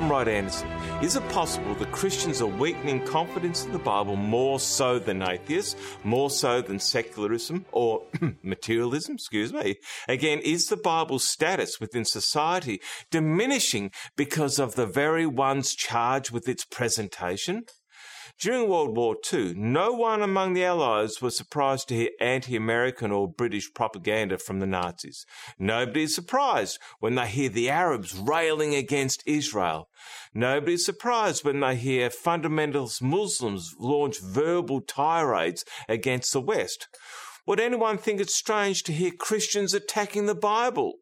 I'm Rod Anderson. Is it possible that Christians are weakening confidence in the Bible more so than atheists, more so than secularism or materialism? Excuse me. Again, is the Bible's status within society diminishing because of the very ones charged with its presentation? During World War II, no one among the Allies was surprised to hear anti American or British propaganda from the Nazis. Nobody is surprised when they hear the Arabs railing against Israel. Nobody is surprised when they hear fundamentalist Muslims launch verbal tirades against the West. Would anyone think it strange to hear Christians attacking the Bible?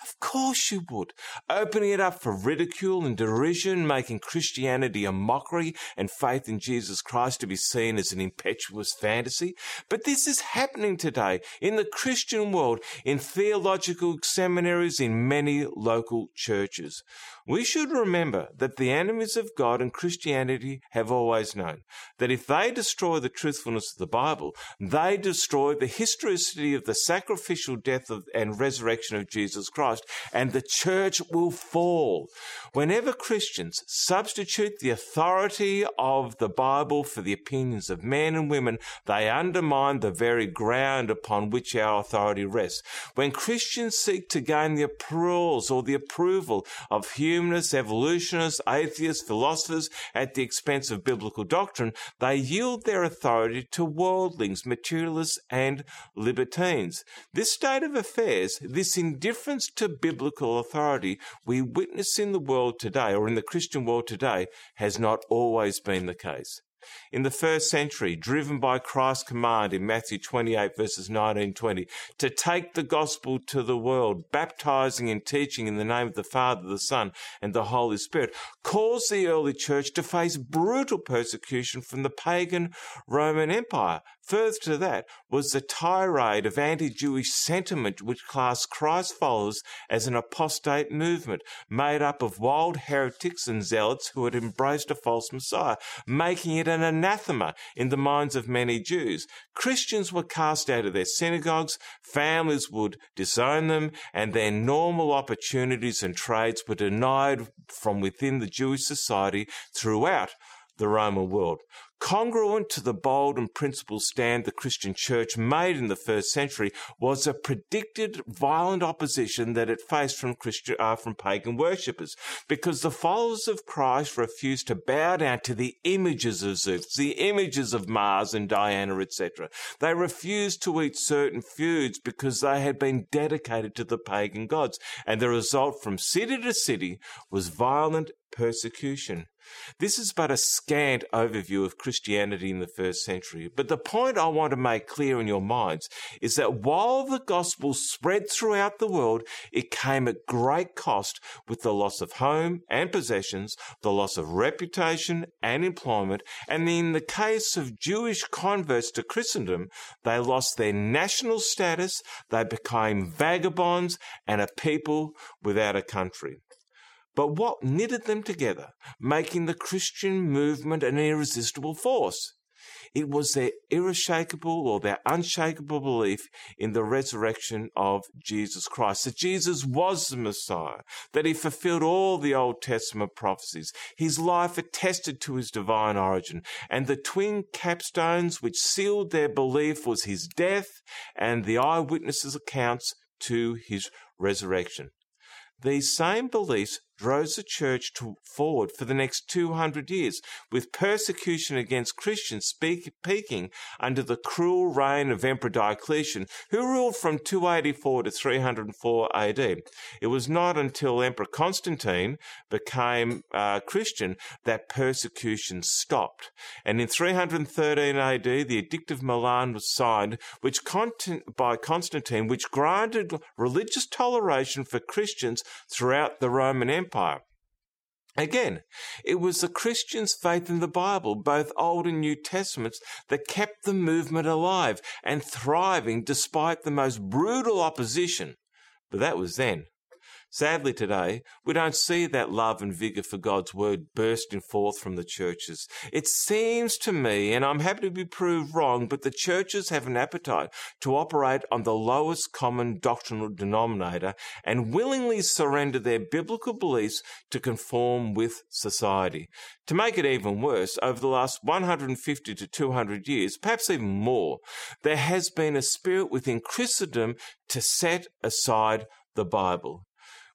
Of course you would. Opening it up for ridicule and derision, making Christianity a mockery and faith in Jesus Christ to be seen as an impetuous fantasy. But this is happening today in the Christian world, in theological seminaries, in many local churches. We should remember that the enemies of God and Christianity have always known that if they destroy the truthfulness of the Bible, they destroy the historicity of the sacrificial death of, and resurrection of Jesus Christ, and the church will fall. Whenever Christians substitute the authority of the Bible for the opinions of men and women, they undermine the very ground upon which our authority rests. When Christians seek to gain the applause or the approval of humanists, evolutionists, atheists, philosophers at the expense of biblical doctrine, they yield their authority to worldlings, materialists, and libertines. This state of affairs, this indifference to biblical authority we witness in the world today, or in the Christian world today, has not always been the case. In the first century, driven by Christ's command in Matthew 28 verses 19 20, to take the gospel to the world, baptizing and teaching in the name of the Father, the Son, and the Holy Spirit, caused the early church to face brutal persecution from the pagan Roman Empire. Further to that was the tirade of anti-Jewish sentiment which classed Christ's followers as an apostate movement made up of wild heretics and zealots who had embraced a false Messiah, making it an anathema in the minds of many Jews. Christians were cast out of their synagogues, families would disown them, and their normal opportunities and trades were denied from within the Jewish society throughout the Roman world. Congruent to the bold and principled stand the Christian church made in the first century was a predicted violent opposition that it faced from Christian, uh, from pagan worshippers, because the followers of Christ refused to bow down to the images of Zeus, the images of Mars and Diana, etc. They refused to eat certain foods because they had been dedicated to the pagan gods, and the result from city to city was violent persecution. This is but a scant overview of Christianity in the first century, but the point I want to make clear in your minds is that while the gospel spread throughout the world, it came at great cost with the loss of home and possessions, the loss of reputation and employment, and in the case of Jewish converts to Christendom, they lost their national status, they became vagabonds and a people without a country. But what knitted them together, making the Christian movement an irresistible force? It was their irreshakable or their unshakable belief in the resurrection of Jesus Christ, that Jesus was the Messiah, that he fulfilled all the Old Testament prophecies. His life attested to his divine origin, and the twin capstones which sealed their belief was his death and the eyewitnesses' accounts to his resurrection. These same beliefs drove the church to, forward for the next 200 years, with persecution against Christians speak, peaking under the cruel reign of Emperor Diocletian, who ruled from 284 to 304 AD. It was not until Emperor Constantine became uh, Christian that persecution stopped. And in 313 AD, the Edict of Milan was signed, which by Constantine, which granted religious toleration for Christians throughout the Roman Empire. Empire. Again, it was the Christians' faith in the Bible, both Old and New Testaments, that kept the movement alive and thriving despite the most brutal opposition. But that was then. Sadly, today, we don't see that love and vigour for God's word bursting forth from the churches. It seems to me, and I'm happy to be proved wrong, but the churches have an appetite to operate on the lowest common doctrinal denominator and willingly surrender their biblical beliefs to conform with society. To make it even worse, over the last 150 to 200 years, perhaps even more, there has been a spirit within Christendom to set aside the Bible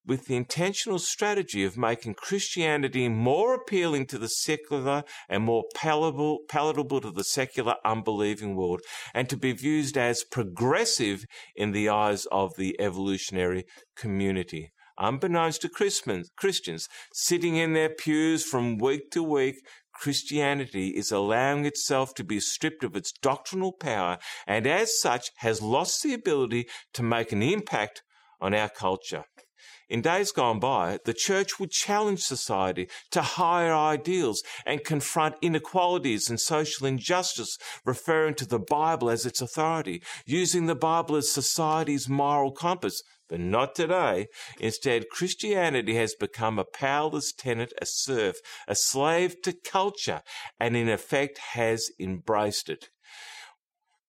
with the intentional strategy of making Christianity more appealing to the secular and more palatable, palatable to the secular unbelieving world, and to be viewed as progressive in the eyes of the evolutionary community. Unbeknownst to Christians, sitting in their pews from week to week, Christianity is allowing itself to be stripped of its doctrinal power and as such has lost the ability to make an impact on our culture. In days gone by, the church would challenge society to higher ideals and confront inequalities and social injustice, referring to the Bible as its authority, using the Bible as society's moral compass. But not today. Instead, Christianity has become a powerless tenant, a serf, a slave to culture, and in effect has embraced it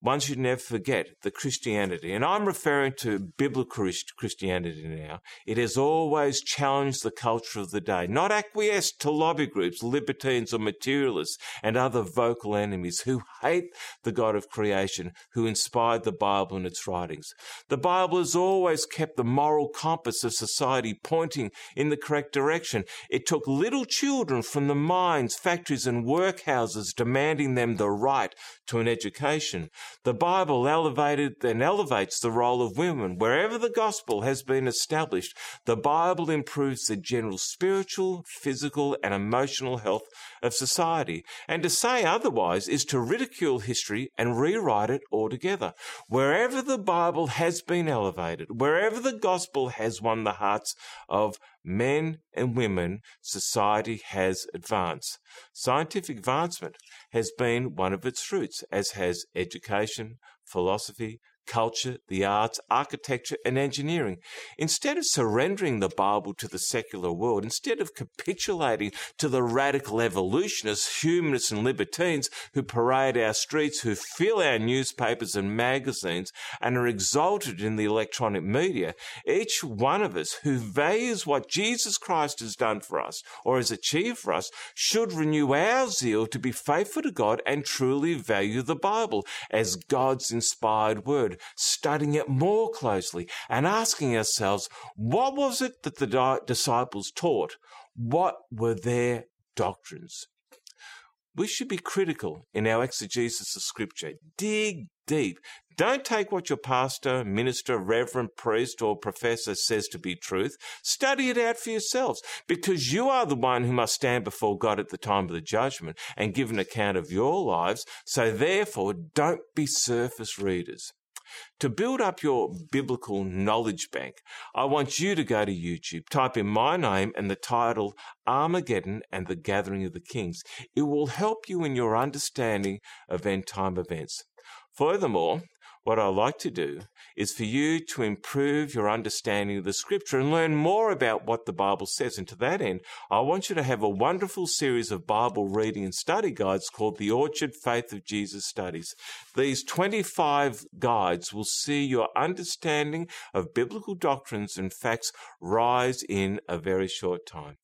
one should never forget that Christianity, and I'm referring to biblical Christianity now, it has always challenged the culture of the day, not acquiesced to lobby groups, libertines or materialists and other vocal enemies who hate the God of creation, who inspired the Bible and its writings. The Bible has always kept the moral compass of society pointing in the correct direction. It took little children from the mines, factories and workhouses demanding them the right to an education. The Bible elevated and elevates the role of women. Wherever the gospel has been established, the Bible improves the general spiritual, physical, and emotional health of society. And to say otherwise is to ridicule history and rewrite it altogether. Wherever the Bible has been elevated, wherever the gospel has won the hearts of men and women, society has advanced. Scientific advancement has been one of its fruits, as has education, philosophy, culture, the arts, architecture, and engineering. Instead of surrendering the Bible to the secular world, instead of capitulating to the radical evolutionists, humanists, and libertines who parade our streets, who fill our newspapers and magazines, and are exalted in the electronic media, each one of us who values what Jesus Christ has done for us or has achieved for us should renew our zeal to be faithful to God and truly value the Bible as God's inspired word studying it more closely and asking ourselves, what was it that the disciples taught? What were their doctrines? We should be critical in our exegesis of Scripture. Dig deep. Don't take what your pastor, minister, reverend, priest, or professor says to be truth. Study it out for yourselves, because you are the one who must stand before God at the time of the judgment and give an account of your lives. So therefore, don't be surface readers. To build up your biblical knowledge bank, I want you to go to YouTube, type in my name and the title Armageddon and the Gathering of the Kings. It will help you in your understanding of end time events. Furthermore, what I'd like to do is for you to improve your understanding of the scripture and learn more about what the Bible says. And to that end, I want you to have a wonderful series of Bible reading and study guides called the Orchard Faith of Jesus Studies. These 25 guides will see your understanding of biblical doctrines and facts rise in a very short time.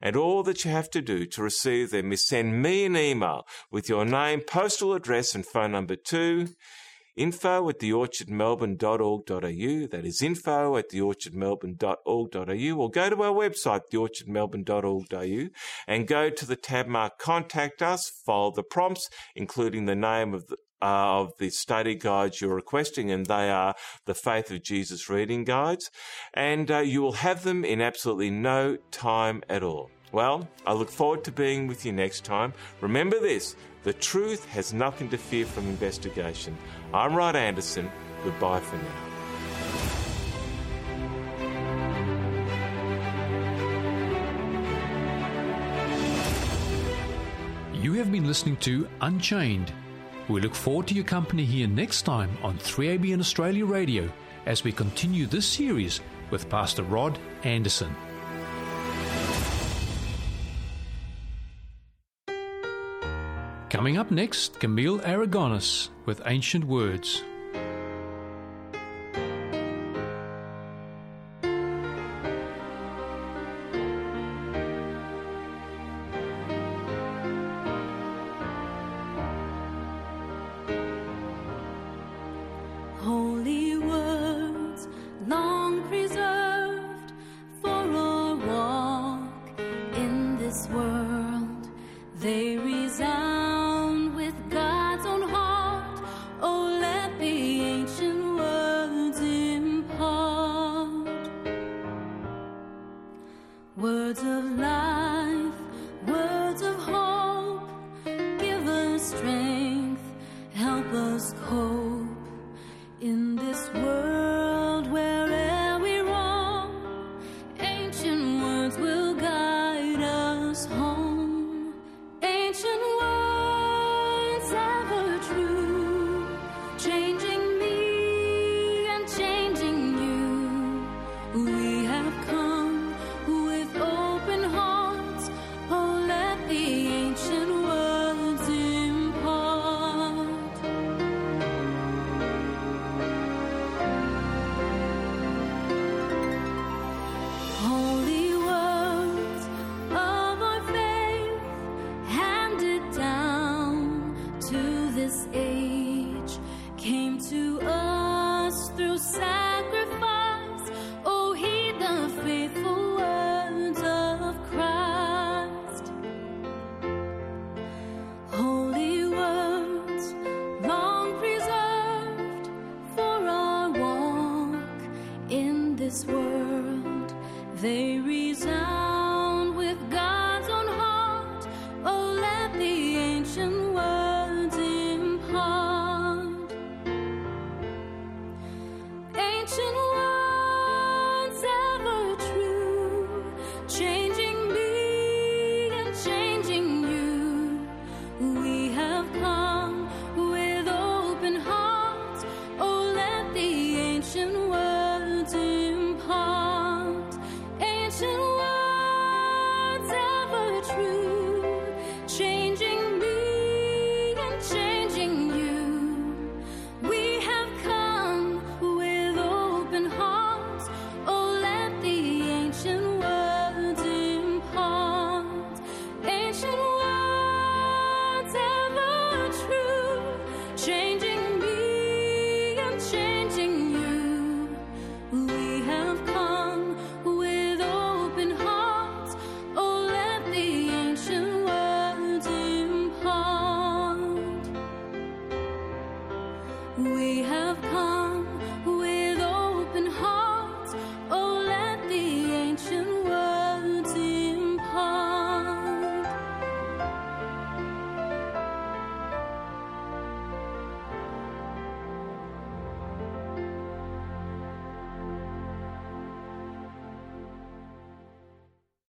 And all that you have to do to receive them is send me an email with your name, postal address, and phone number to info at theorchardmelbourne.org.au. That is info at theorchardmelbourne.org.au or go to our website, theorchardmelbourne.org.au and go to the tab marked contact us, follow the prompts, including the name of the, uh, of the study guides you're requesting, and they are the Faith of Jesus reading guides, and uh, you will have them in absolutely no time at all. Well, I look forward to being with you next time. Remember this the truth has nothing to fear from investigation. I'm Rod Anderson. Goodbye for now. You have been listening to Unchained. We look forward to your company here next time on 3ABN Australia Radio as we continue this series with Pastor Rod Anderson. Coming up next, Camille Aragonis with Ancient Words.